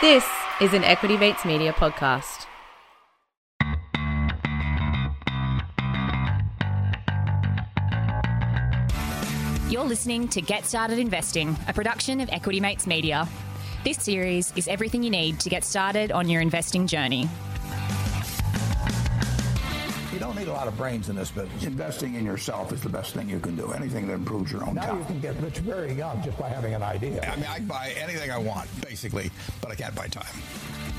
This is an Equity Mates Media podcast. You're listening to Get Started Investing, a production of Equity Mates Media. This series is everything you need to get started on your investing journey. You don't need a lot of brains in this business. Investing in yourself is the best thing you can do. Anything that improves your own Now time. you can get rich very young just by having an idea. I mean, I can buy anything I want, basically, but I can't buy time.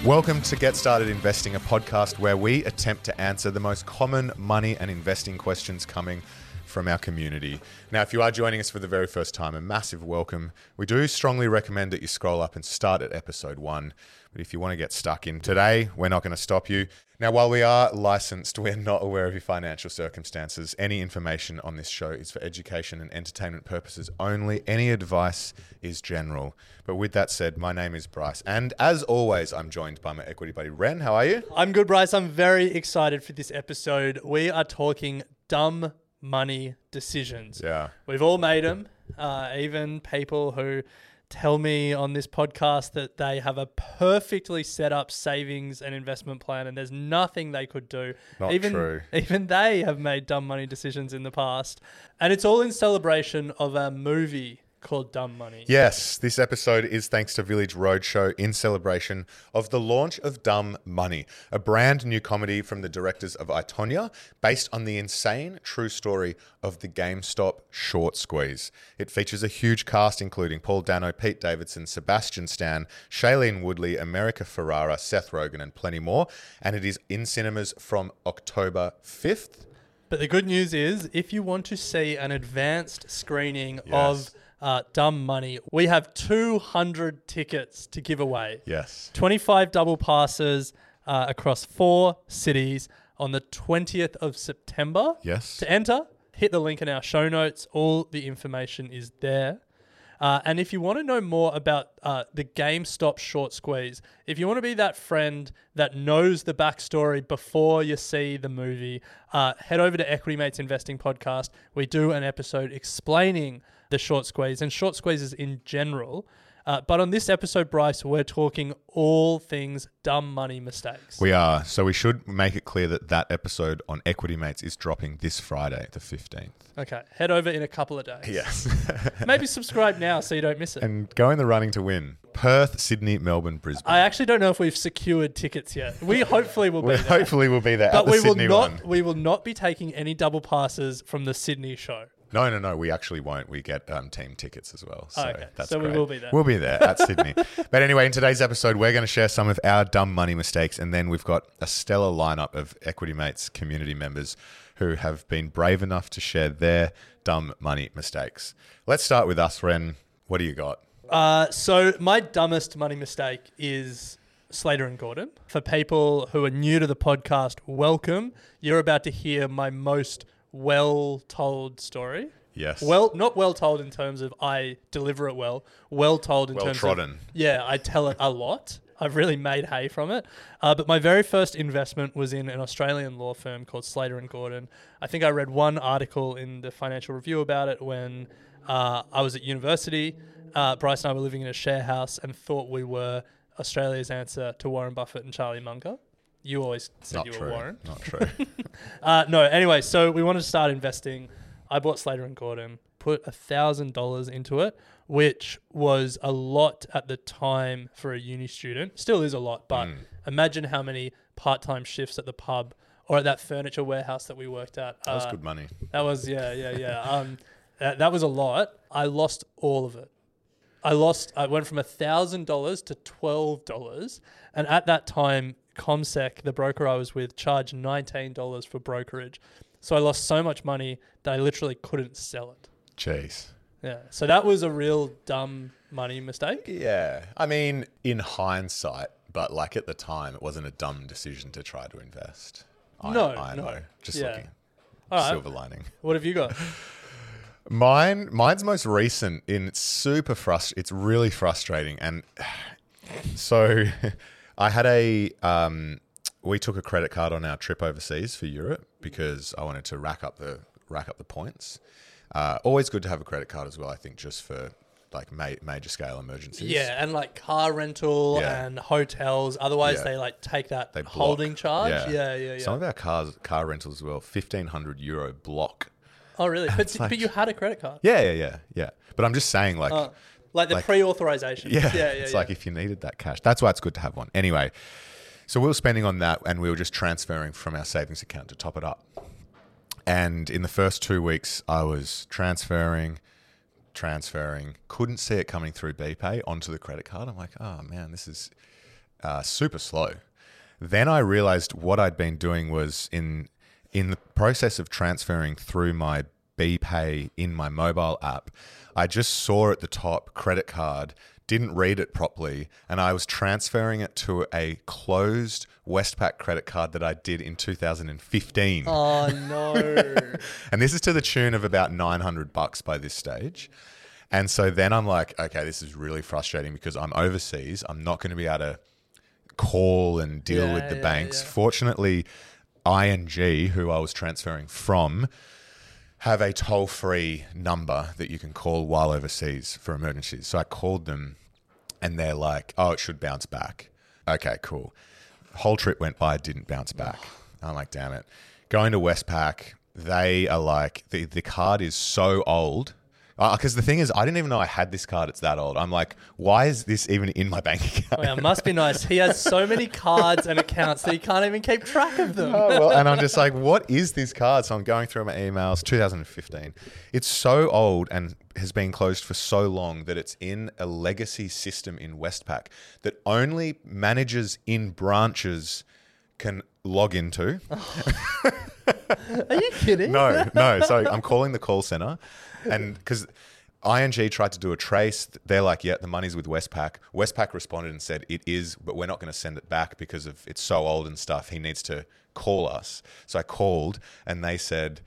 Welcome to Get Started Investing, a podcast where we attempt to answer the most common money and investing questions coming from our community. Now, if you are joining us for the very first time, a massive welcome. We do strongly recommend that you scroll up and start at episode one. But if you want to get stuck in today, we're not going to stop you. Now, while we are licensed, we're not aware of your financial circumstances. Any information on this show is for education and entertainment purposes only. Any advice is general. But with that said, my name is Bryce. And as always, I'm joined by my equity buddy, Ren. How are you? I'm good, Bryce. I'm very excited for this episode. We are talking dumb money decisions. Yeah. We've all made them, uh, even people who tell me on this podcast that they have a perfectly set up savings and investment plan and there's nothing they could do. Not even, true. Even they have made dumb money decisions in the past. And it's all in celebration of a movie called Dumb Money. Yes, this episode is thanks to Village Roadshow in celebration of the launch of Dumb Money, a brand new comedy from the directors of I, Tonya, based on the insane true story of the GameStop short squeeze. It features a huge cast including Paul Dano, Pete Davidson, Sebastian Stan, Shailene Woodley, America Ferrera, Seth Rogen, and plenty more. And it is in cinemas from October 5th. But the good news is, if you want to see an advanced screening Yes. of uh, Dumb Money, we have 200 tickets to give away. Yes. 25 double passes uh, across four cities on the 20th of September. Yes. To enter, hit the link in our show notes. All the information is there. Uh, and if you want to know more about uh, the GameStop short squeeze, if you want to be that friend that knows the backstory before you see the movie, uh, head over to Equity Mates Investing Podcast. We do an episode explaining the short squeeze and short squeezes in general. Uh, but on this episode, Bryce, we're talking all things dumb money mistakes. We are. So we should make it clear that that episode on Equity Mates is dropping this Friday, the 15th. okay, head over in a couple of days. Yes. Maybe subscribe now so you don't miss it. and go in the running to win. Perth, Sydney, Melbourne, Brisbane. I actually don't know if we've secured tickets yet. We hopefully will be we there. hopefully will be there but at the we will not one. we will not be taking any double passes from the Sydney show. No, no, no. We actually won't. We get um, team tickets as well. So okay. that's So we will be there. We'll be there at Sydney. But anyway, in today's episode, we're going to share some of our dumb money mistakes, and then we've got a stellar lineup of Equity Mates community members who have been brave enough to share their dumb money mistakes. Let's start with us, Ren. What do you got? Uh, so my dumbest money mistake is Slater and Gordon. For people who are new to the podcast, welcome. You're about to hear my most well told story. Yes. Well, not well told in terms of I deliver it well. Well told in terms of. Well terms trodden. of yeah, I tell it a lot. I've really made hay from it. Uh, but my very first investment was in an Australian law firm called Slater and Gordon. I think I read one article in the Financial Review about it when uh, I was at university. Uh, Bryce and I were living in a share house and thought we were Australia's answer to Warren Buffett and Charlie Munger. You always said Not you true. were Warren. Not true. Uh, no, anyway, so we wanted to start investing. I bought Slater and Gordon, put a thousand dollars into it, which was a lot at the time for a uni student. Still is a lot, but Mm. imagine how many part-time shifts at the pub or at that furniture warehouse that we worked at. that was uh, good money. That was yeah, yeah, yeah. Um, that, that was a lot. I lost all of it. I lost. I went from a thousand dollars to twelve dollars, and at that time, CommSec, the broker I was with, charged nineteen dollars for brokerage. So I lost so much money that I literally couldn't sell it. Jeez. Yeah. So that was a real dumb money mistake. Yeah. I mean, in hindsight, but like at the time, it wasn't a dumb decision to try to invest. I, No, I no. know. Just Yeah. looking. All right. Silver lining. What have you got? Mine, mine's most recent. In super frust. It's really frustrating, and so I had a. Um, we took a credit card on our trip overseas for Europe because I wanted to rack up the rack up the points. Uh, always good to have a credit card as well. I think just for like ma- major scale emergencies. Yeah, and like car rental Yeah. and hotels. Otherwise, Yeah. they like take that They block. holding charge. Yeah, yeah, yeah. Some of our cars, car rentals as well, fifteen hundred euro block. oh, really? But, like- but you had a credit card. Yeah, yeah, yeah, yeah. But I'm just saying, like, Uh, like the Like- pre-authorization. yeah, yeah, yeah. it's yeah. like if you needed that cash, that's why it's good to have one. Anyway, so we were spending on that, and we were just transferring from our savings account to top it up. And in the first two weeks, I was transferring, transferring, couldn't see it coming through BPay onto the credit card. I'm like, oh man, this is uh, super slow. Then I realized what I'd been doing was in in the process of transferring through my BPay in my mobile app, I just saw at the top credit card, didn't read it properly, and I was transferring it to a closed Westpac credit card that I did in 2015. oh no. And this is to the tune of about 900 bucks by this stage. And so then I'm like, okay, this is really frustrating because I'm overseas. I'm not going to be able to call and deal Yeah, with the yeah, banks. yeah. Fortunately, ING, who I was transferring from, have a toll free number that you can call while overseas for emergencies. So I called them and they're like, oh, it should bounce back. Okay, cool. Whole trip went by, it didn't bounce back. I'm like, damn it. Going to Westpac, they are like, the, the card is so old. Uh, because the thing is, I didn't even know I had this card. It's that old. I'm like, why is this even in my bank account? Oh, well, it must be nice. He has so many cards and accounts that he can't even keep track of them. Oh, well, and I'm just like, what is this card? So I'm going through my emails, 2015. It's so old and has been closed for so long that it's in a legacy system in Westpac that only managers in branches can log into. Are you kidding? No, no. So I'm calling the call center, and because ING tried to do a trace, they're like, "Yeah, the money's with Westpac." Westpac responded and said, "It is, but we're not going to send it back because of it's so old and stuff. He needs to call us." So I called, and they said,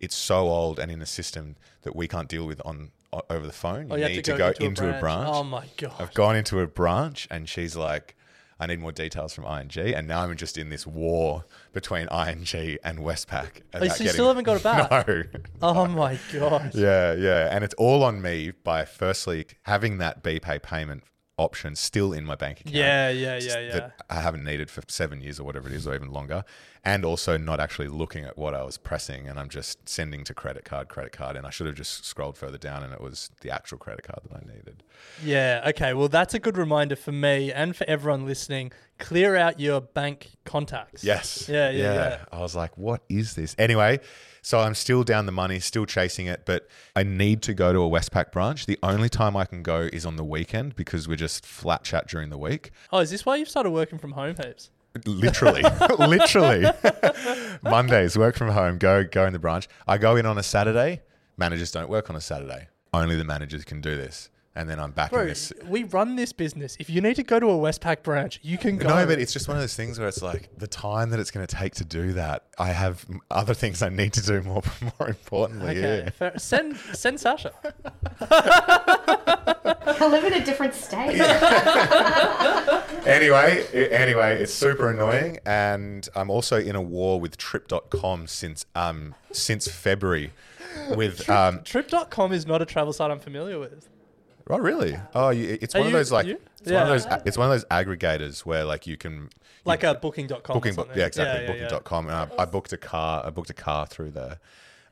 "It's so old and in a system that we can't deal with on o- over the phone. You Oh, you need to to go go, into a into, a branch. branch." Oh my God. I've gone into a branch, and she's like. I need more details from ING, and now I'm just in this war between ING and Westpac. Oh, so you still haven't got it back? No, Oh my gosh. yeah, yeah. And it's all on me by firstly having that BPay payment option still in my bank account. Yeah, yeah, yeah, yeah. That I haven't needed for seven years or whatever it is, or even longer. And also not actually looking at what I was pressing and I'm just sending to credit card, credit card. And I should have just scrolled further down and it was the actual credit card that I needed. Yeah, okay. Well, that's a good reminder for me and for everyone listening. Clear out your bank contacts. Yes. Yeah, yeah, yeah. I was like, what is this? Anyway, so I'm still down the money, still chasing it, but I need to go to a Westpac branch. The only time I can go is on the weekend because we're just flat chat during the week. Oh, is this why you've started working from home heaps? Literally, literally. Mondays, work from home, go go in the branch. I go in on a Saturday. Managers don't work on a Saturday. Only the managers can do this. And then I'm back in this. we run this business. If you need to go to a Westpac branch, you can go. No, but it's just one of those things where it's like the time that it's going to take to do that. I have other things I need to do more, more importantly. okay. Yeah. Fair. Send send Sasha. I live in a different state. Anyway, anyway, it's super annoying, and I'm also in a war with Trip.com since um since February. With um Trip.com is not a travel site I'm familiar with. Oh really oh you, it's Are one you- of those like you? it's one of Yeah. those it's one of those aggregators where like you can Like a booking.com. or booking something. yeah exactly yeah, yeah. booking.com and I, I booked a car I booked a car through there.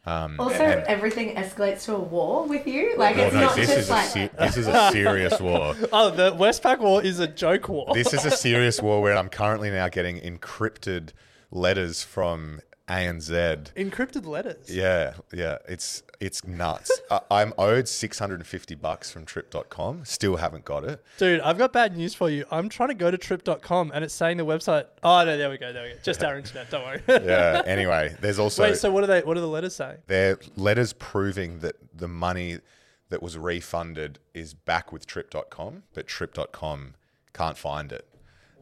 Um, Also, and- everything escalates to a war with you. Like, Oh, it's no, not this just is like. a se- this is a serious war. Oh, the Westpac war is a joke war. This is a serious war where I'm currently now getting encrypted letters from ANZ. Encrypted letters. Yeah, yeah, it's it's nuts. I, uh, I'm owed 650 bucks from Trip.com. Still haven't got it. Dude, I've got bad news for you. I'm trying to go to trip.com and it's saying the website. Oh, no, there we go. There we go. Just our internet. Don't worry. Yeah. Anyway, there's also Wait, so what are they? What are the letters saying? they're letters proving that the money that was refunded is back with Trip.com, but Trip.com can't find it,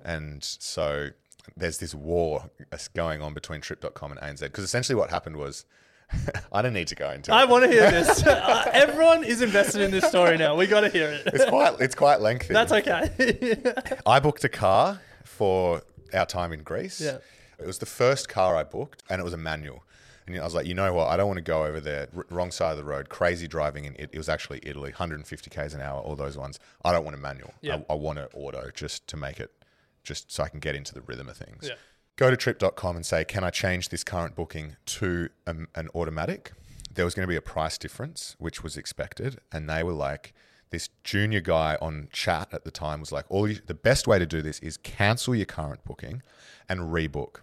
and so there's this war going on between Trip.com and ANZ because essentially what happened was. I don't need to go into I it. want to hear this. Uh, everyone is invested in this story now. We got to hear it. It's quite it's quite lengthy. That's okay. I booked a car for our time in Greece. Yeah. It was the first car I booked, and it was a manual. And I was like, you know what? I don't want to go over there, r- wrong side of the road, crazy driving And it. It was actually Italy, 150 k's an hour, all those ones. I don't want a manual. Yeah. I, I want an auto just to make it, just so I can get into the rhythm of things. Yeah. Go to trip.com and say, can I change this current booking to um, an automatic? There was going to be a price difference, which was expected. And they were like, this junior guy on chat at the time was like, all you, the best way to do this is cancel your current booking and rebook.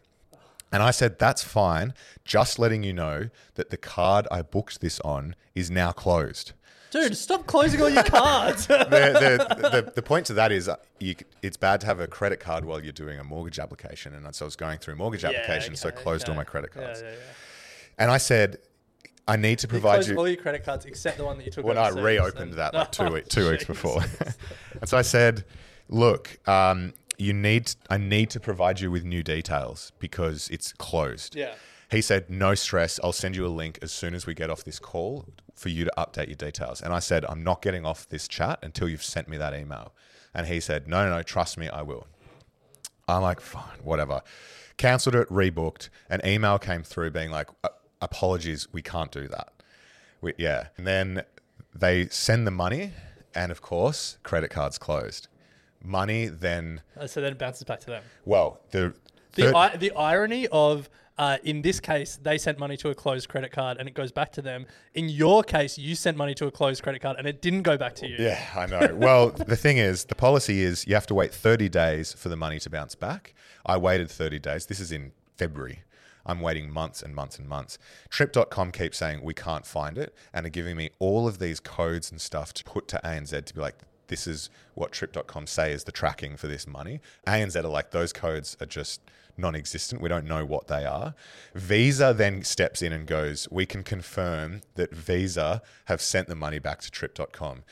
And I said, that's fine. Just letting you know that the card I booked this on is now closed. Dude, stop closing all your cards. the, the, the, the point to that is uh, you, it's bad to have a credit card while you're doing a mortgage application. And so I was going through mortgage applications, so I okay, closed all my credit Yeah, cards. yeah, yeah. And I said, I need to provide closed you. all your credit cards except the one that you took. when I reopened and- that like two, Oh, week, two weeks before. And so I said, look, um, you need, I need to provide you with new details because it's closed. Yeah. He said, no stress. I'll send you a link as soon as we get off this call for you to update your details. And I said, I'm not getting off this chat until you've sent me that email. And he said, no, no, no, trust me, I will. I'm like, fine, whatever. Cancelled it, rebooked. An email came through being like, "Uh, apologies, we can't do that. We, yeah. And then they send the money, and of course, credit cards closed. Money then, Uh, So then it bounces back to them. well, the, The, third- I, the irony of, uh, in this case, they sent money to a closed credit card and it goes back to them. In your case, you sent money to a closed credit card and it didn't go back to you. Yeah, I know. Well, the thing is, the policy is you have to wait 30 days for the money to bounce back. I waited 30 days. This is in February. I'm waiting months and months and months. Trip.com keeps saying we can't find it and are giving me all of these codes and stuff to put to ANZ to be like, this is what Trip.com say is the tracking for this money. ANZ are like, those codes are just non existent. We don't know what they are. Visa then steps in and goes, we can confirm that Visa have sent the money back to Trip.com.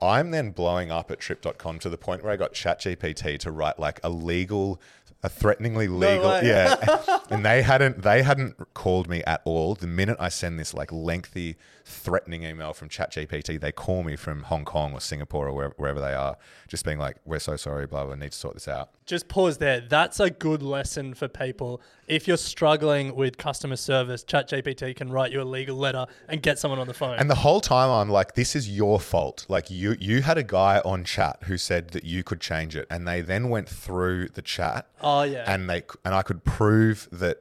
I'm then blowing up at Trip.com to the point where I got ChatGPT to write like a legal, a threateningly legal, way. yeah. and they hadn't, they hadn't called me at all. The minute I send this like lengthy, threatening email from ChatGPT, they call me from Hong Kong or Singapore or wherever, wherever they are, just being like, "We're so sorry, blah blah. Need to sort this out." Just pause there. That's a good lesson for people. If you're struggling with customer service, ChatGPT can write you a legal letter and get someone on the phone. And the whole time I'm like, this is your fault. Like you you had a guy on chat who said that you could change it, and they then went through the chat. Oh, Oh, yeah. And they and I could prove that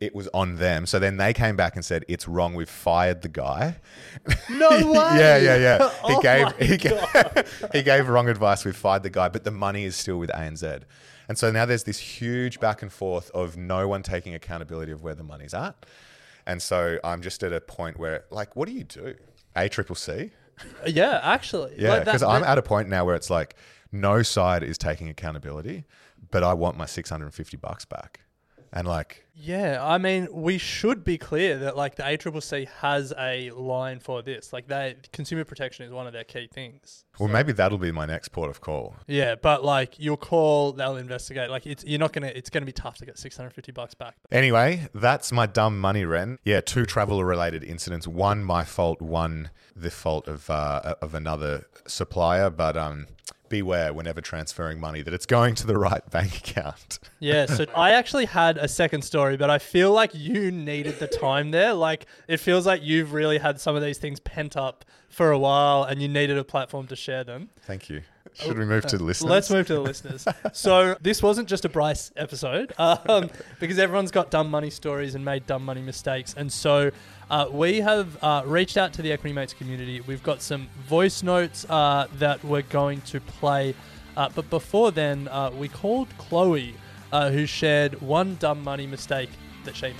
it was on them. So then they came back and said it's wrong. We've fired the guy. no way. yeah, yeah, yeah. He Oh gave he gave, he gave wrong advice. We've fired the guy, but the money is still with ANZ. And so now there's this huge back and forth of no one taking accountability of where the money's at. And so I'm just at a point where, like, what do you do? A triple C? Yeah, actually. Yeah, Like because I'm at a point now where it's like no side is taking accountability, but I want my 650 bucks back. And like, Yeah, I mean, we should be clear that like the ACCC has a line for this. Like, they consumer protection is one of their key things. well, maybe that'll be my next port of call. Yeah, but like you'll call, they'll investigate. Like, it's you're not gonna. It's gonna be tough to get 650 bucks back. Anyway, that's my dumb money Ren. Yeah, two travel related incidents. One my fault, one the fault of uh, of another supplier. But um, beware whenever transferring money that it's going to the right bank account. Yeah, so I actually had a second story, but I feel like you needed the time there. Like it feels like you've really had some of these things pent up for a while, and you needed a platform to share them. Thank you. Should we move to the listeners? Let's move to the listeners. So this wasn't just a Bryce episode, um, because everyone's got dumb money stories and made dumb money mistakes, and so uh, we have uh, reached out to the Equity Mates community. We've got some voice notes uh, that we're going to play, uh, but before then, uh, we called Chloe, uh, who shared one dumb money mistake that she made.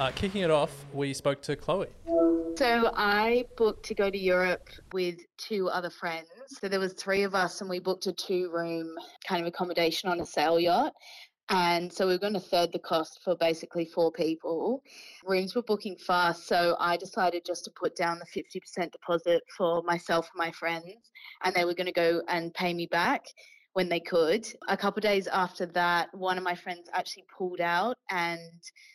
Uh, kicking it off, we spoke to Chloe. So I booked to go to Europe with two other friends. So there was three of us, and we booked a two-room kind of accommodation on a sail yacht. And so we were going to third the cost for basically four people. Rooms were booking fast, so I decided just to put down the 50% deposit for myself and my friends, and they were going to go and pay me back. when they could. A couple days after that, one of my friends actually pulled out and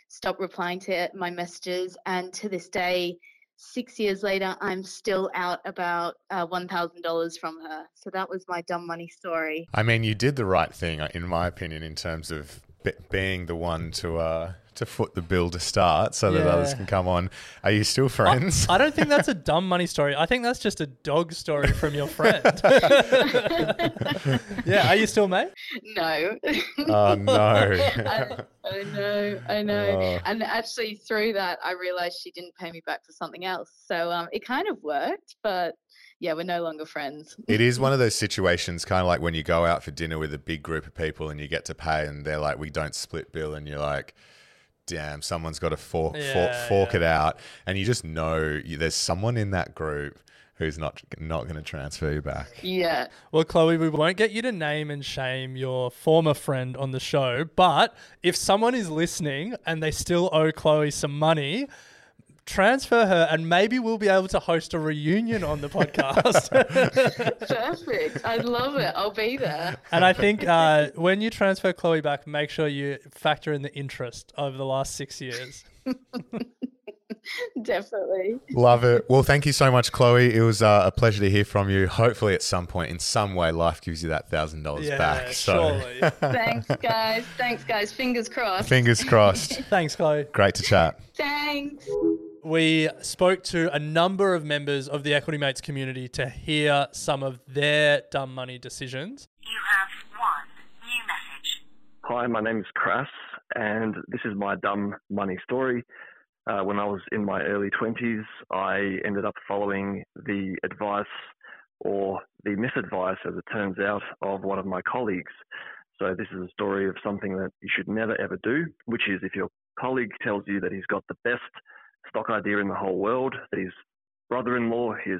stopped replying to my messages. And to this day, six years later, I'm still out about uh, $1,000 from her. So that was my dumb money story. I mean, you did the right thing, uh, in my opinion, in terms of be- being the one to uh, to foot the bill to start, so that others can come on. Are you still friends? I don't think that's a dumb money story. I think that's just a dog story from your friend. yeah, are you still mate? No. oh no! I, I know, I know. Oh. And actually, through that, I realized she didn't pay me back for something else. So um, it kind of worked, but yeah, we're no longer friends. It is one of those situations, kind of like when you go out for dinner with a big group of people and you get to pay, and they're like, "We don't split bill," and you're like, "Damn, someone's got to fork fork, fork yeah. it out," and you just know you, there's someone in that group who's not not going to transfer you back. Yeah. Well, Chloe, we won't get you to name and shame your former friend on the show, but if someone is listening and they still owe Chloe some money, transfer her and maybe we'll be able to host a reunion on the podcast. Perfect. I love it. I'll be there. and I think uh, when you transfer Chloe back, make sure you factor in the interest over the last six years. Definitely. Love it. Well, thank you so much, Chloe. It was uh, a pleasure to hear from you. Hopefully, at some point, in some way, life gives you that thousand dollars Yeah, back. So, surely. Thanks, guys. Thanks, guys. Fingers crossed. fingers crossed. Thanks, Chloe. Great to chat. Thanks. We spoke to a number of members of the Equity Mates community to hear some of their dumb money decisions. You have one new message. Hi, my name is Crass, and this is my dumb money story. Uh, when I was in my early 20s, I ended up following the advice or the misadvice, as it turns out, of one of my colleagues. So, this is a story of something that you should never ever do, which is if your colleague tells you that he's got the best stock idea in the whole world, that his brother in law, his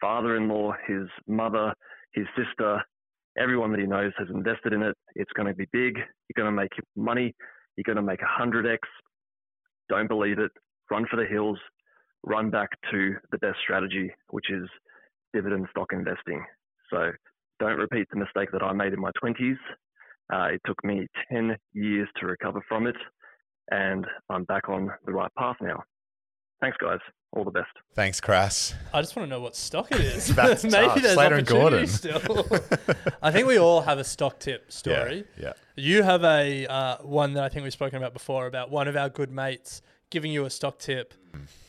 father in law, his mother, his sister, everyone that he knows has invested in it. It's going to be big. You're going to make money. You're going to make 100x. Don't believe it. Run for the hills. Run back to the best strategy, which is dividend stock investing. So don't repeat the mistake that I made in my 20s. Uh, it took me 10 years to recover from it, and I'm back on the right path now. Thanks, guys. All the best. Thanks, Crass. I just want to know what stock it is. That's Maybe tough. there's Slater and opportunity Gordon. still. I think we all have a stock tip story. Yeah. You have a uh, one that I think we've spoken about before about one of our good mates giving you a stock tip,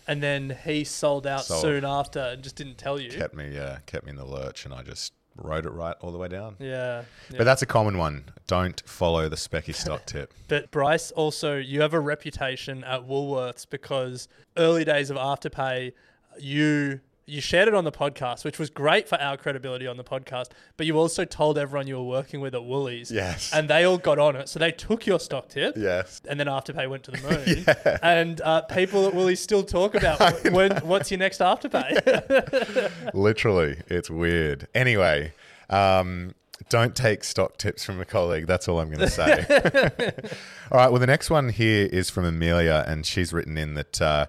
and then he sold out Sold. soon after and just didn't tell you. Kept me, yeah, kept me in the lurch, and I just rode it right all the way down. Yeah, yeah. But that's a common one. Don't follow the specky stock tip. But Bryce, also, you have a reputation at Woolworths because early days of Afterpay, you you shared it on the podcast, which was great for our credibility on the podcast. But you also told everyone you were working with at Woolies, Yes. and they all got on it. So they took your stock tip, Yes. and then Afterpay went to the moon. And uh, people at Woolies still talk about when what's your next Afterpay. Literally, it's weird. Anyway, um, don't take stock tips from a colleague. That's all I'm going to say. all right. Well, the next one here is from Amelia, and she's written in that. Uh,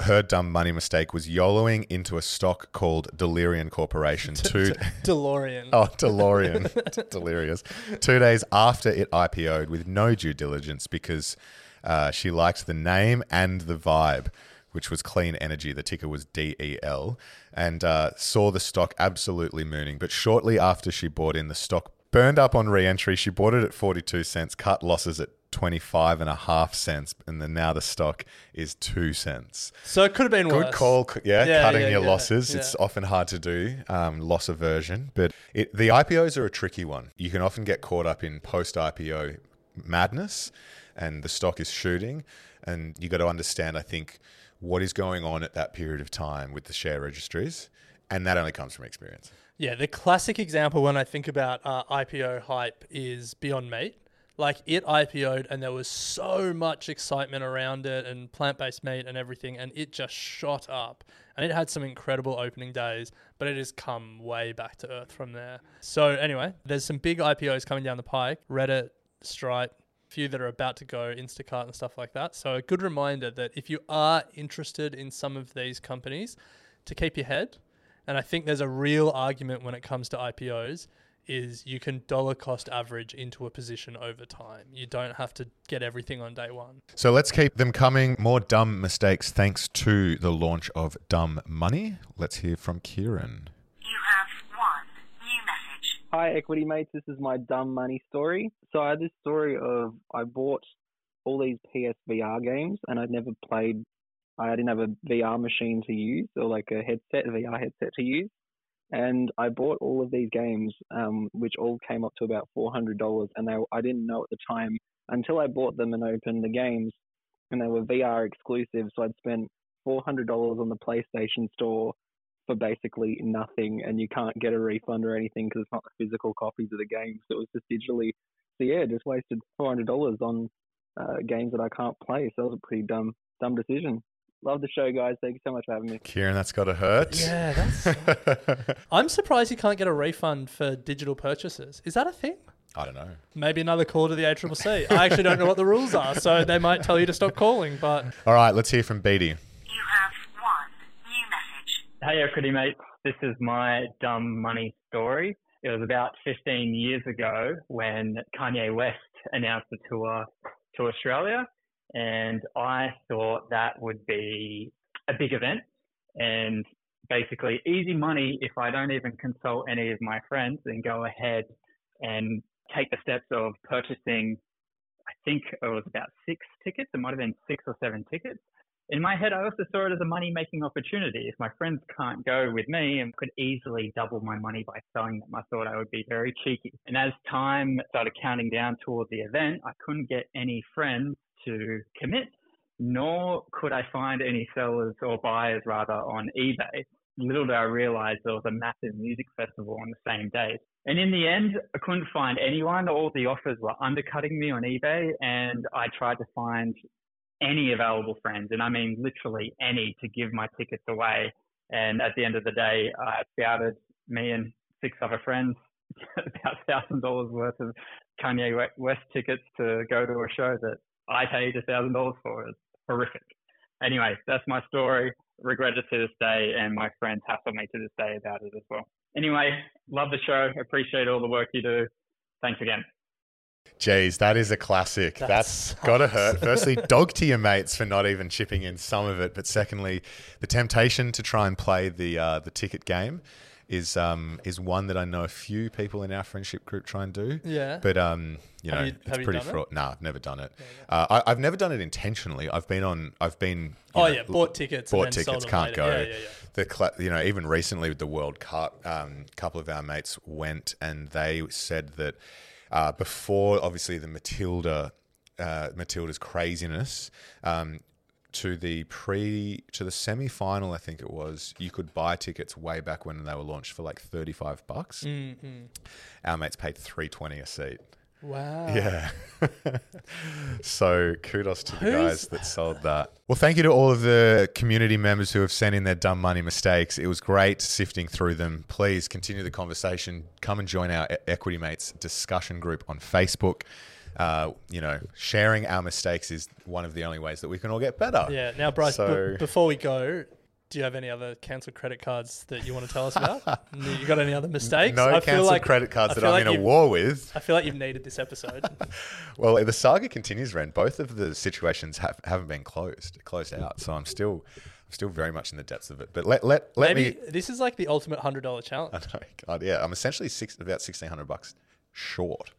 her dumb money mistake was YOLOing into a stock called Delirium Corporation two DeLorean. Oh, DeLorean. Delirious. Two days after it IPO'd with no due diligence because uh, she liked the name and the vibe, which was clean energy. The ticker was DEL, and uh, saw the stock absolutely mooning. But shortly after she bought in, the stock burned up on re entry. She bought it at 42 cents, cut losses at 25 and a half cents, and then now the stock is two cents. So it could have been Good worse. call, yeah, Yeah, cutting yeah, your yeah, losses. It's often hard to do, um, loss aversion. But it, the IPOs are a tricky one. You can often get caught up in post IPO madness, and the stock is shooting, and you got to understand, I think, what is going on at that period of time with the share registries, and that only comes from experience. Yeah, the classic example when I think about uh, IPO hype is Beyond Meat. Like it IPO'd and there was so much excitement around it and plant based meat and everything, and it just shot up. And it had some incredible opening days, but it has come way back to earth from there. So, anyway, there's some big IPOs coming down the pike Reddit, Stripe, few that are about to go, Instacart and stuff like that. So, a good reminder that if you are interested in some of these companies, to keep your head. And I think there's a real argument when it comes to IPOs is you can dollar cost average into a position over time. You don't have to get everything on day one. So let's keep them coming. More dumb mistakes thanks to the launch of Dumb Money. Let's hear from Kieran. You have one new message. Hi, equity mates. This is my dumb money story. So I had this story of I bought all these PSVR games and I'd never played. I didn't have a VR machine to use or like a headset, a VR headset to use. And I bought all of these games, um, which all came up to about four hundred dollars, and they, I didn't know at the time until I bought them and opened the games, and they were VR exclusive. So I'd spent four hundred dollars on the PlayStation Store for basically nothing, and you can't get a refund or anything because it's not the physical copies of the games. It was just digitally. So yeah, just wasted four hundred dollars on uh, games that I can't play. So that was a pretty dumb dumb decision. Love the show, guys. Thank you so much for having me. Kieran, that's got to hurt. Yeah, that's. I'm surprised you can't get a refund for digital purchases. Is that a thing? I don't know. Maybe another call to the ACCC. I actually don't know what the rules are, so they might tell you to stop calling. But All right, let's hear from Beatty. You have one new message. Hey, Equity Mates. This is my dumb money story. It was about 15 years ago when Kanye West announced a tour to Australia. And I thought that would be a big event and basically easy money if I don't even consult any of my friends and go ahead and take the steps of purchasing, I think it was about six tickets. It might have been six or seven tickets. In my head, I also saw it as a money making opportunity. If my friends can't go with me and could easily double my money by selling them, I thought I would be very cheeky. And as time started counting down toward the event, I couldn't get any friends to commit, nor could I find any sellers or buyers rather on eBay. Little did I realize there was a massive music festival on the same day. And in the end, I couldn't find anyone. All the offers were undercutting me on eBay, and I tried to find any available friends, and I mean literally any, to give my tickets away. And at the end of the day, I scouted me and six other friends about thousand dollars worth of Kanye West tickets to go to a show that I paid a thousand dollars for. It's horrific. Anyway, that's my story. Regret it to this day, and my friends hassle me to this day about it as well. Anyway, love the show. Appreciate all the work you do. Thanks again. Jeez, that is a classic. That That's sucks. got to hurt. Firstly, dog to your mates for not even chipping in some of it, but secondly, the temptation to try and play the uh, the ticket game is um, is one that I know a few people in our friendship group try and do. Yeah. But um, you Have know, you- it's pretty done it? fraught. Nah, I've never done it. Uh, I, I've never done it intentionally. I've been on. I've been. Oh, know, yeah, bought tickets and Bought tickets. them Can't go. Yeah, yeah, yeah. The cla you know, even recently with the World Cup, um, a couple of our mates went and they said that uh, before, obviously, the Matilda, uh, Matilda's craziness. Um, to the pre to the semi final, I think it was. You could buy tickets way back when they were launched for like thirty five bucks. Mm, mm. Our mates paid three twenty a seat. Wow. Yeah. so kudos to the Who's- guys that sold that. Well, thank you to all of the community members who have sent in their dumb money mistakes. It was great sifting through them. Please continue the conversation. Come and join our Equity Mates discussion group on Facebook. Uh, you know, sharing our mistakes is one of the only ways that we can all get better. Yeah. Now, Bryce, b- before we go, do you have any other cancelled credit cards that you want to tell us about? you got any other mistakes? No I cancelled like- credit cards that I'm like in a war with. I feel like you've needed this episode. Well, the saga continues, Ren. Both of the situations have, haven't been closed, closed out. So I'm still, I'm still very much in the depths of it. But let let let Maybe me. this is like the ultimate hundred dollar challenge. I know, God, yeah, I'm essentially six, about sixteen hundred bucks short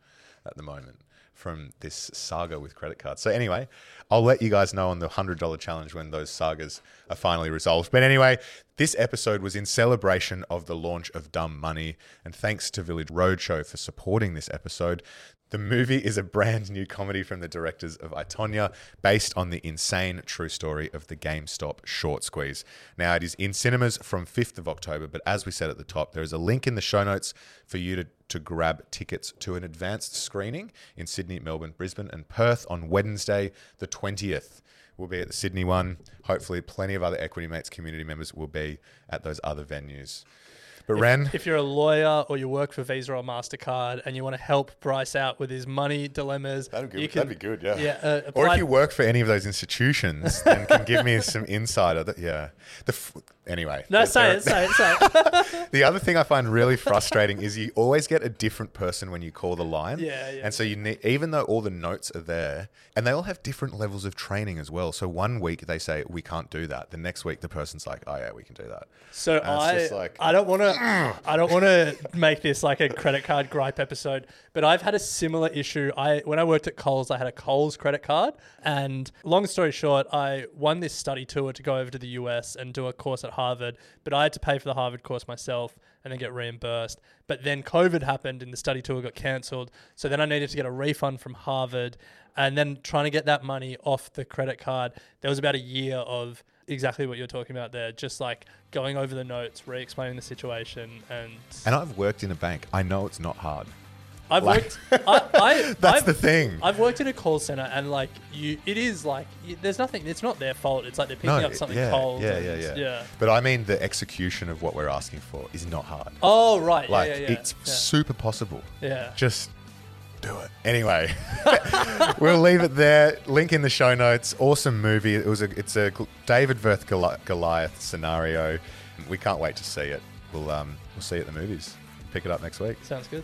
at the moment from this saga with credit cards. So anyway, I'll let you guys know on the hundred dollar challenge when those sagas are finally resolved. But anyway, this episode was in celebration of the launch of Dumb Money, and thanks to Village Roadshow for supporting this episode. The movie is a brand new comedy from the directors of I, Tonya, based on the insane true story of the GameStop short squeeze. Now, it is in cinemas from 5th of October, but as we said at the top, there is a link in the show notes for you to, to grab tickets to an advanced screening in Sydney, Melbourne, Brisbane, and Perth on Wednesday, the 20th. We'll be at the Sydney one. Hopefully, plenty of other Equity Mates community members will be at those other venues. But if, Ren- if you're a lawyer or you work for Visa or Mastercard and you want to help Bryce out with his money dilemmas, That'd, good, can, that'd be good, yeah. Yeah, uh, or if you work for any of those institutions, then can give me some insider. That, yeah. The f- anyway. No, say it, say it, say it. the other thing I find really frustrating is you always get a different person when you call the line. Yeah, yeah. And so you need, even though all the notes are there, and they all have different levels of training as well. So one week they say we can't do that. The next week the person's like, oh yeah, we can do that. So And it's I, just like- I don't want to, I don't want to make this like a credit card gripe episode, but I've had a similar issue. I when I worked at Coles, I had a Coles credit card, and long story short, I won this study tour to go over to the US and do a course at Harvard, but I had to pay for the Harvard course myself and then get reimbursed. But then COVID happened and the study tour got cancelled, so then I needed to get a refund from Harvard, and then trying to get that money off the credit card. There was about a year of exactly what you're talking about there, just like going over the notes, re-explaining the situation, and And I've worked in a bank. I know it's not hard. I've Like- worked. I, I, That's I've, the thing. I've worked in a call center, and like you, it is like y there's nothing. It's not their fault. It's like they're picking up something yeah, cold. yeah, and yeah, yeah, yeah. But I mean, the execution of what we're asking for is not hard. Oh right, yeah, like yeah, yeah, it's yeah. super possible. Yeah. just do it anyway. we'll leave it there. Link in the show notes. Awesome movie. It was a. It's a David versus Goliath scenario. We can't wait to see it. We'll um we'll see it at the movies. Pick it up next week. Sounds good.